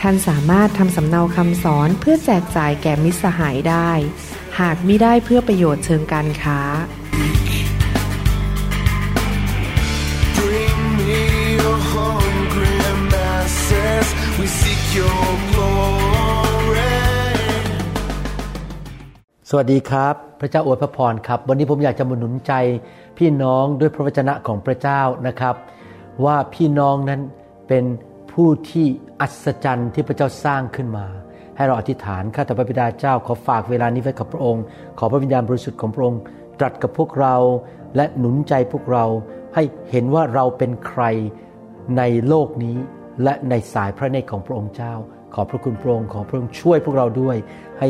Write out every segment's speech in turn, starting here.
ท่านสามารถทำสำเนาคำสอนเพื่อแจกจ่ายแก่มิตรสหายได้ หากมิได้เพื่อประโยชน์เชิงการค้า Bring me your hungry masses. We seek your glory. สวัสดีครับ พระเจ้าอวยพระพรครับ วันนี้ผมอยากจะมาหนุนใจพี่น้องด้วยพระวจนะของพระเจ้านะครับ ว่าพี่น้องนั้นเป็น ผู้ที่อัศจรรย์ที่พระเจ้าสร้างขึ้นมา ให้เราอธิษฐานข้าแต่พระบิดาเจ้าขอฝากเวลานี้ไว้กับพระองค์ ขอพระวิญญาณบริสุทธิ์ของพระองค์ ตรัสกับพวกเราและหนุนใจพวกเราให้เห็นว่าเราเป็นใครในโลกนี้และในสายพระเนตรของพระองค์เจ้า ขอพระคุณพระองค์ขอพระองค์ช่วยพวกเราด้วย ให้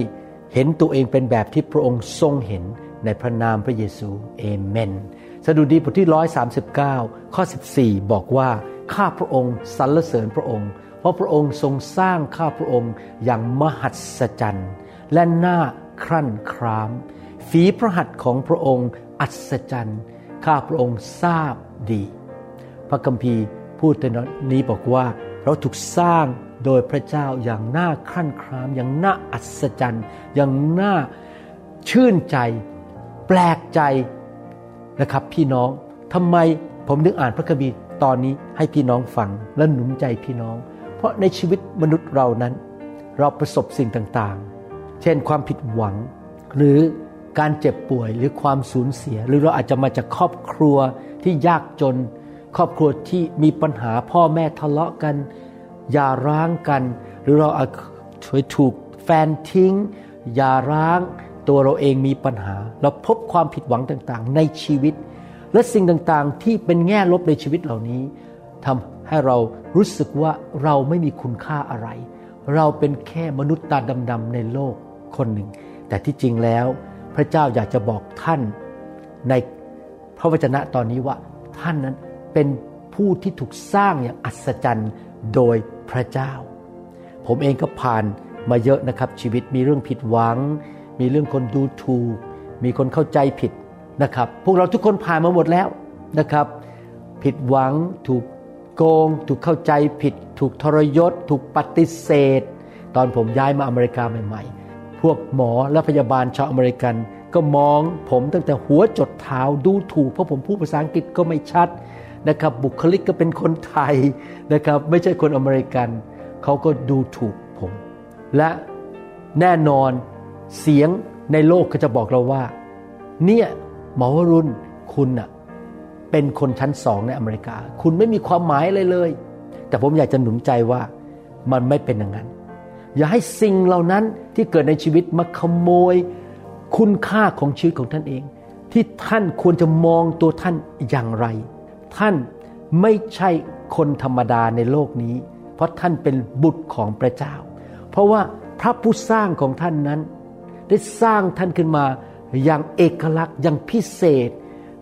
เห็นตัวเองเป็นแบบที่พระองค์ทรงเห็นในพระนามพระเยซูเอเมน สดุดีบทที่ 139 ข้อ 14 บอกว่า ข้าพระองค์สรรเสริญพระองค์ เพราะพระองค์ทรงสร้างข้าพระองค์อย่างมหัศจรรย์และน่าครั่นคราม ฝีพระหัตถ์ของพระองค์อัศจรรย์ข้าพระองค์ทราบดี พระคัมภีร์พูดในนี้บอกว่าเราถูกสร้างโดยพระเจ้าอย่างน่าครั่นคราม อย่างน่าอัศจรรย์อย่างน่าชื่นใจ แปลกใจนะครับพี่น้องทำไมผมนึกอ่านพระคัมภีร์ ตอนนี้ให้พี่น้องฟังและหนุนใจพี่น้อง เพราะในชีวิตมนุษย์เรานั้น เราประสบสิ่งต่างๆ เช่นความผิดหวัง หรือการเจ็บป่วยหรือความสูญเสีย หรือเราอาจจะมาจากครอบครัวที่ยากจน ครอบครัวที่มีปัญหาพ่อแม่ทะเลาะกันอย่าร้างกัน หรือเราอาจจะถูกแฟนทิ้งอย่าร้างตัวเราเองมีปัญหา เราพบความผิดหวังต่างๆ ในชีวิต และสิ่งต่างๆ ที่เป็นแง่ลบในชีวิตเหล่านี้ทำให้เรารู้สึกว่าเราไม่มีคุณค่าอะไร เราเป็นแค่มนุษย์ตาดำๆในโลกคนหนึ่ง แต่ที่จริงแล้ว พระเจ้าอยากจะบอกท่านในพระวจนะตอนนี้ว่าท่านนั้นเป็นผู้ที่ถูกสร้างอย่างอัศจรรย์โดยพระเจ้า ผมเองก็ผ่านมาเยอะนะครับชีวิตมีเรื่องผิดหวัง มีเรื่องคนดูถูก มีคนเข้าใจผิด นะครับ พวกเราทุกคนผ่านมาหมดแล้วนะครับ ผิดหวังถูกโกง ถูกเข้าใจผิด ถูกทรยศ ถูกปฏิเสธ ตอนผมย้ายมาอเมริกาใหม่ๆ พวกหมอและพยาบาลชาวอเมริกัน ก็มองผมตั้งแต่หัวจดเท้าดูถูก เพราะผมพูดภาษาอังกฤษก็ไม่ชัดนะครับบุคลิกก็เป็นคนไทยนะครับไม่ใช่คนอเมริกัน เขาก็ดูถูกผม และแน่นอนเสียงในโลกก็จะบอกเราว่า เนี่ย หมอวรุณคุณน่ะเป็นคนชั้นสองในอเมริกา คุณไม่มีความหมายอะไรเลย แต่ผมอยากจะหนุนใจว่ามันไม่เป็นอย่างนั้น อย่าให้สิ่งเหล่านั้นที่เกิดในชีวิตมาขโมย คุณค่าของชีวิตของท่านเอง ที่ท่านควรจะมองตัวท่านอย่างไร ท่านไม่ใช่คนธรรมดาในโลกนี้ เพราะท่านเป็นบุตรของพระเจ้า เพราะว่าพระผู้สร้างของท่านนั้น ได้สร้างท่านขึ้นมา อย่างเอกลักษณ์อย่างพิเศษ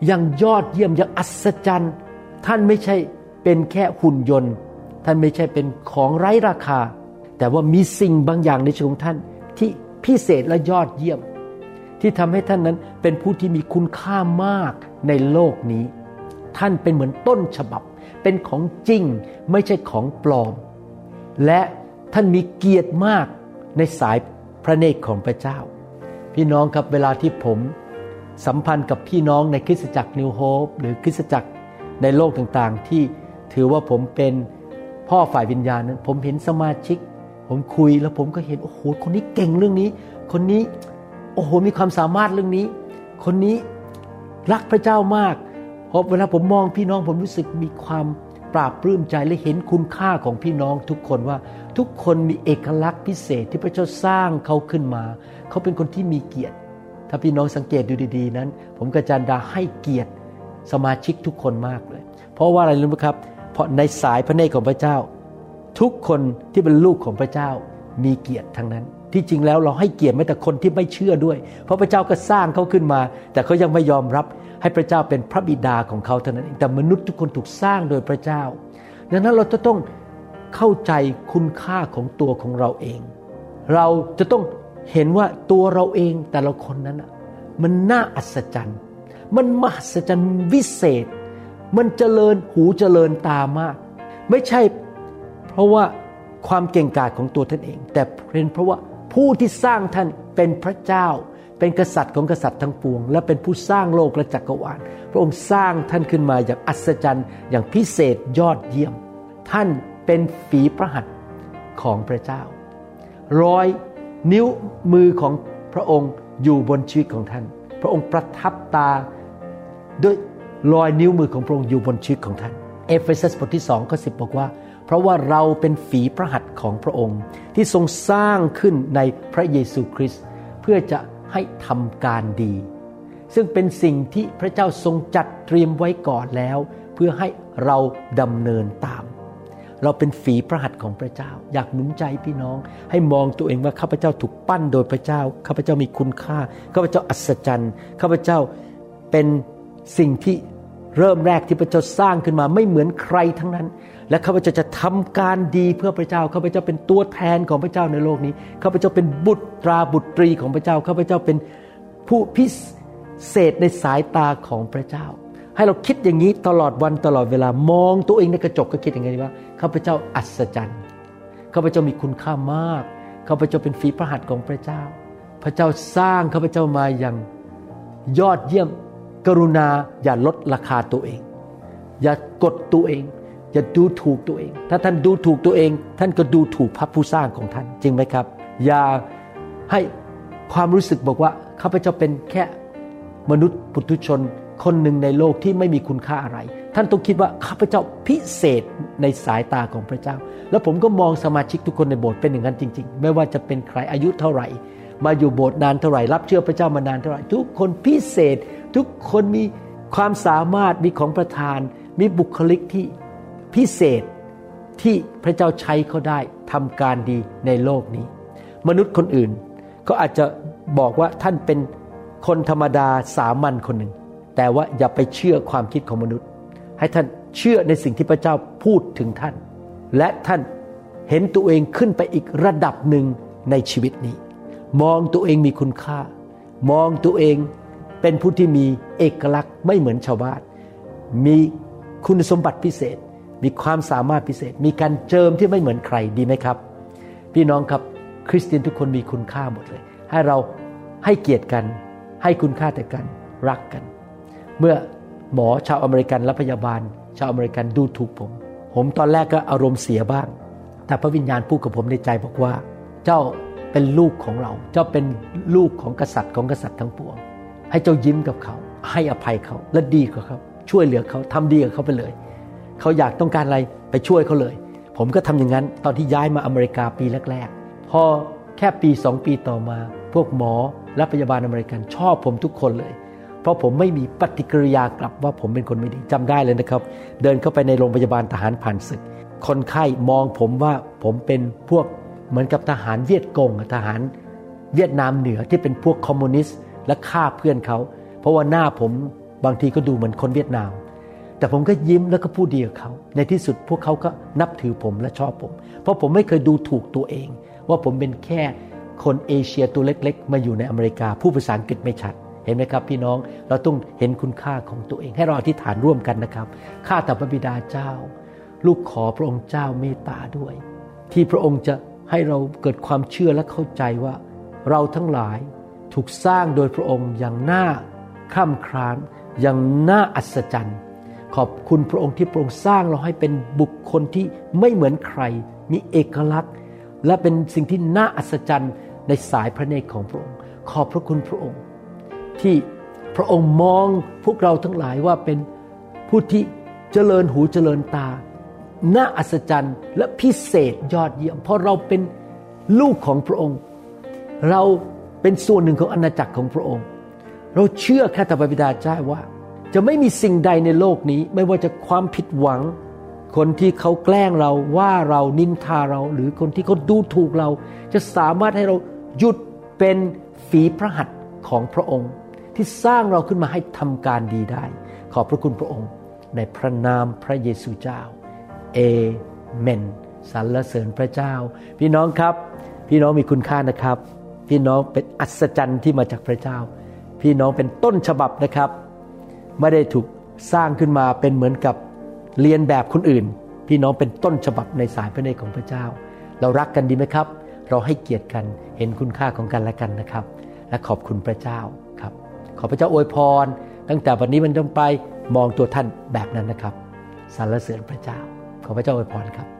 อย่างยอดเยี่ยมอย่างอัศจรรย์ท่านไม่ใช่เป็นแค่หุ่นยนต์ ท่านไม่ใช่เป็นของไร้ราคา แต่ว่ามีสิ่งบางอย่างในชีวิตของท่านที่พิเศษและยอดเยี่ยม ที่ทำให้ท่านนั้นเป็นผู้ที่มีคุณค่ามากในโลกนี้ ท่านเป็นเหมือนต้นฉบับ เป็นของจริงไม่ใช่ของปลอม และท่านมีเกียรติมากในสายพระเนตรของพระเจ้า พี่น้องครับเวลาที่ผม สัมพันธ์กับพี่น้องในคริสตจักรนิวโฮปหรือคริสตจักรในโลกต่างๆ ที่ถือว่าผมเป็นพ่อฝ่ายวิญญาณนั้น ผมเห็นสมาชิก ผมคุยแล้วผมก็เห็นโอ้โหคนนี้เก่งเรื่องนี้ คนนี้โอ้โหมีความสามารถเรื่องนี้ คนนี้รักพระเจ้ามากพราะเวลาผมมองพี่น้องผมรู้สึกมีความ ปราบปลื้มใจและเห็นคุณค่าของพี่น้องทุกคนว่าทุกคนมีเอกลักษณ์พิเศษที่พระเจ้าสร้างเขาขึ้นมา เขาเป็นคนที่มีเกียรติ ถ้าพี่น้องสังเกตดูดีๆนั้น ผมกับจันดาให้เกียรติสมาชิกทุกคนมากเลย เพราะว่าอะไรรู้ไหมครับ เพราะในสายพระเนตรของพระเจ้า ทุกคนที่เป็นลูกของพระเจ้ามีเกียรติทั้งนั้น ที่จริงแล้วเราให้เกียรติแม้แต่คนที่ไม่เชื่อด้วย เพราะพระเจ้าก็สร้างเขาขึ้นมา แต่เขายังไม่ยอมรับ ให้พระเจ้าเป็นพระบิดาของเขาเท่านั้นเองแต่มนุษย์ทุกคนถูกสร้างโดยพระเจ้า ดังนั้นเราจะต้องเข้าใจคุณค่าของตัวของเราเอง เราจะต้องเห็นว่าตัวเราเองแต่ละคนนั้นน่ะมันน่าอัศจรรย์ มันมหัศจรรย์วิเศษ มันเจริญหูเจริญตามาก ไม่ใช่เพราะว่าความเก่งกาจของตัวท่านเอง แต่เป็นเพราะว่าผู้ที่สร้างท่านเป็นพระเจ้า เป็นกษัตริย์ของกษัตริย์ทั้งปวง และเป็นผู้สร้างโลกและจักรวาล พระองค์สร้างท่านขึ้นมาอย่างอัศจรรย์ อย่างพิเศษยอดเยี่ยม ท่านเป็นฝีพระหัตถ์ของพระเจ้ารอยนิ้วมือของพระองค์อยู่บนชีวิตของท่าน พระองค์ประทับตาด้วยรอยนิ้วมือของพระองค์อยู่บนชีวิตของท่าน เอเฟซัสบทที่2ข้อ10บอกว่า เพราะว่าเราเป็นฝีพระหัตถ์ของพระองค์ที่ทรงสร้างขึ้นในพระเยซูคริสต์เพื่อจะ ให้ทำการดี ซึ่งเป็นสิ่งที่พระเจ้าทรงจัดเตรียมไว้ก่อนแล้ว เพื่อให้เราดำเนินตาม เราเป็นฝีพระหัตถ์ของพระเจ้า อยากหนุนใจพี่น้อง ให้มองตัวเองว่าข้าพเจ้าถูกปั้นโดยพระเจ้าข้าพเจ้ามีคุณค่าข้าพเจ้าอัศจรรย์ข้าพเจ้าเป็นสิ่งที่เริ่มแรกที่พระเจ้าสร้างขึ้นมาไม่เหมือนใครทั้งนั้น และข้าพเจ้าจะทำการดีเพื่อพระเจ้าข้าพเจ้าเป็นตัวแทนของพระเจ้าในโลกนี้ข้าพเจ้าเป็นบุตรตราบุตรีของพระเจ้าข้าพเจ้าเป็นผู้พิเศษในสายตาของพระเจ้า ให้เราคิดอย่างนี้ตลอดวันตลอดเวลามองตัวเองในกระจกก็คิดอย่างไงว่าข้าพเจ้าอัศจรรย์ข้าพเจ้ามีคุณค่ามากข้าพเจ้าเป็นฝีพระหัตถ์ของพระเจ้า พระเจ้าสร้างข้าพเจ้ามาอย่างยอดเยี่ยมกรุณาอย่าลดราคาตัวเอง อย่ากดตัวเอง อย่าดูถูกตัวเอง ถ้าท่านดูถูกตัวเอง ท่านก็ดูถูกพระผู้สร้างของท่าน จริงไหมครับ อย่าให้ความรู้สึกบอกว่าข้าพเจ้าเป็นแค่มนุษย์ปุถุชนคนหนึ่งในโลกที่ไม่มีคุณค่าอะไร ท่านต้องคิดว่าข้าพเจ้าพิเศษในสายตาของพระเจ้า แล้วผมก็มองสมาชิกทุกคนในโบสถ์เป็นอย่างนั้นจริง ๆ ไม่ว่าจะเป็นใครอายุเท่าไหร่ มาอยู่โบสถ์นานเท่าไหร่รับเชื่อพระเจ้ามานานเท่าไหร่ทุกคนพิเศษ ทุกคนมีความสามารถมีของประทาน มีบุคลิกที่ พิเศษที่พระเจ้าใช้เขาได้ทำการดีในโลกนี้ มนุษย์คนอื่นก็อาจจะบอกว่าท่านเป็นคนธรรมดาสามัญคนหนึ่ง แต่ว่าอย่าไปเชื่อความคิดของมนุษย์ ให้ท่านเชื่อในสิ่งที่พระเจ้าพูดถึงท่าน และท่านเห็นตัวเองขึ้นไปอีกระดับหนึ่งในชีวิตนี้ มองตัวเองมีคุณค่า มองตัวเองเป็นผู้ที่มีเอกลักษณ์ไม่เหมือนชาวบ้าน มีคุณสมบัติพิเศษ มีความสามารถพิเศษ มีการเจิมที่ไม่เหมือนใครดีไหมครับ พี่น้องครับคริสเตียนทุกคนมีคุณค่าหมดเลย ให้เราให้เกียรติกัน ให้คุณค่าแต่กันรักกัน เมื่อหมอชาวอเมริกันและพยาบาล ชาวอเมริกันดูถูกผม ผมตอนแรกก็อารมณ์เสียบ้าง แต่พระวิญญาณพูดกับผมในใจบอกว่า เจ้าเป็นลูกของเรา เจ้าเป็นลูกของกษัตริย์ของกษัตริย์ทั้งปวง ให้เจ้ายิ้มกับเขา ให้อภัยเขาและดีกับเขาช่วยเหลือเขาทำดีกับเขาไปเลย เขาอยากต้องการอะไรไปช่วยเขาเลย ผมก็ทำอย่างนั้นตอนที่ย้ายมาอเมริกาปีแรกๆ พอแค่ปีสองปีต่อมา พวกหมอและพยาบาลอเมริกันชอบผมทุกคนเลย เพราะผมไม่มีปฏิกิริยากลับว่าผมเป็นคนไม่ดีจำได้เลยนะครับ เดินเข้าไปในโรงพยาบาลทหารผ่านศึก คนไข้มองผมว่าผมเป็นพวกเหมือนกับทหารเวียดกงทหารเวียดนามเหนือที่เป็นพวกคอมมิวนิสต์และฆ่าเพื่อนเขา เพราะว่าหน้าผมบางทีก็ดูเหมือนคนเวียดนาม แต่ผมก็ยิ้มแล้วก็พูดดีกับเขา ในที่สุดพวกเขาก็นับถือผมและชอบผม เพราะผมไม่เคยดูถูกตัวเอง ว่าผมเป็นแค่คนเอเชียตัวเล็กๆ มาอยู่ในอเมริกาผู้ภาษาอังกฤษไม่ชัด เห็นไหมครับ พี่น้องเราต้องเห็นคุณค่าของตัวเอง ให้เราอธิษฐานร่วมกันนะครับข้าแต่พระบิดาเจ้า ลูกขอพระองค์เจ้าเมตตาด้วย ที่พระองค์จะให้เราเกิดความเชื่อและเข้าใจว่า เราทั้งหลายถูกสร้างโดยพระองค์อย่างน่าข้ามครานอย่างน่าอัศจรรย์ ขอบคุณพระองค์ที่พระองค์สร้างเราให้เป็นบุคคลที่ไม่เหมือนใคร มีเอกลักษณ์ และเป็นสิ่งที่น่าอัศจรรย์ในสายพระเนตรของพระองค์ ขอบพระคุณพระองค์ ที่พระองค์มองพวกเราทั้งหลายว่าเป็นผู้ที่เจริญหูเจริญตา น่าอัศจรรย์และพิเศษยอดเยี่ยม เพราะเราเป็นลูกของพระองค์ เราเป็นส่วนหนึ่งของอาณาจักรของพระองค์ เราเชื่อข้าแต่พระบิดาเจ้าว่า จะไม่มีสิ่งใดในโลกนี้ ไม่ว่าจะความผิดหวัง คนที่เขาแกล้งเราว่าเรานินทาเรา หรือคนที่เขาดูถูกเรา จะสามารถให้เราหยุดเป็นฝีพระหัตถ์ของพระองค์ ที่สร้างเราขึ้นมาให้ทำการดีได้ ขอบพระคุณพระองค์ ในพระนามพระเยซูเจ้าเอเมนสรรเสริญพระเจ้า พี่น้องครับ พี่น้องมีคุณค่านะครับ พี่น้องเป็นอัศจรรย์ที่มาจากพระเจ้า พี่น้องเป็นต้นฉบับนะครับ ไม่ได้ถูกสร้างขึ้นมาเป็นเหมือนกับเรียนแบบคนอื่น พี่น้องเป็นต้นฉบับในสายพระเนตรของพระเจ้า เรารักกันดีไหมครับ เราให้เกียรติกันเห็นคุณค่าของกันและกันนะครับ และขอบคุณพระเจ้าครับ ขอพระเจ้าอวยพร ตั้งแต่วันนี้มันต้นไปมองตัวท่านแบบนั้นนะครับสรรเสริญพระเจ้า ขอพระเจ้าอวยพรครับ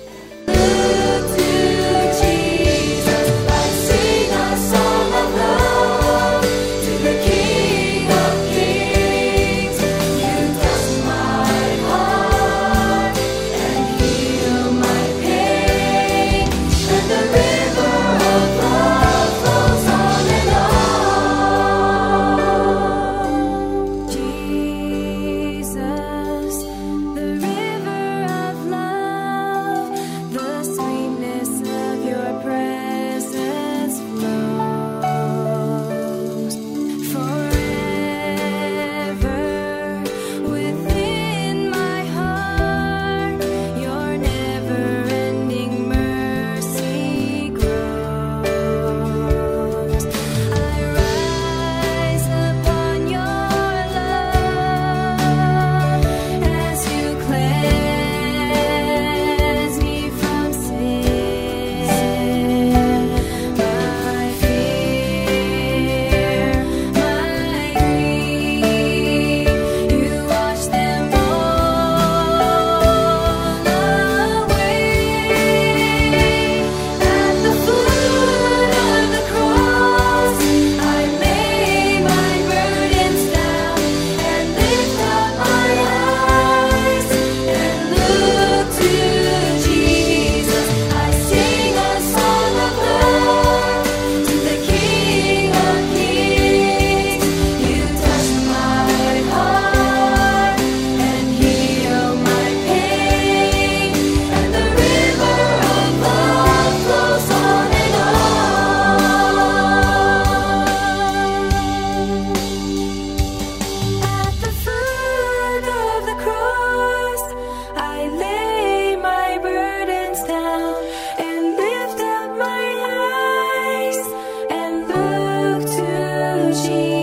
You.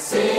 see.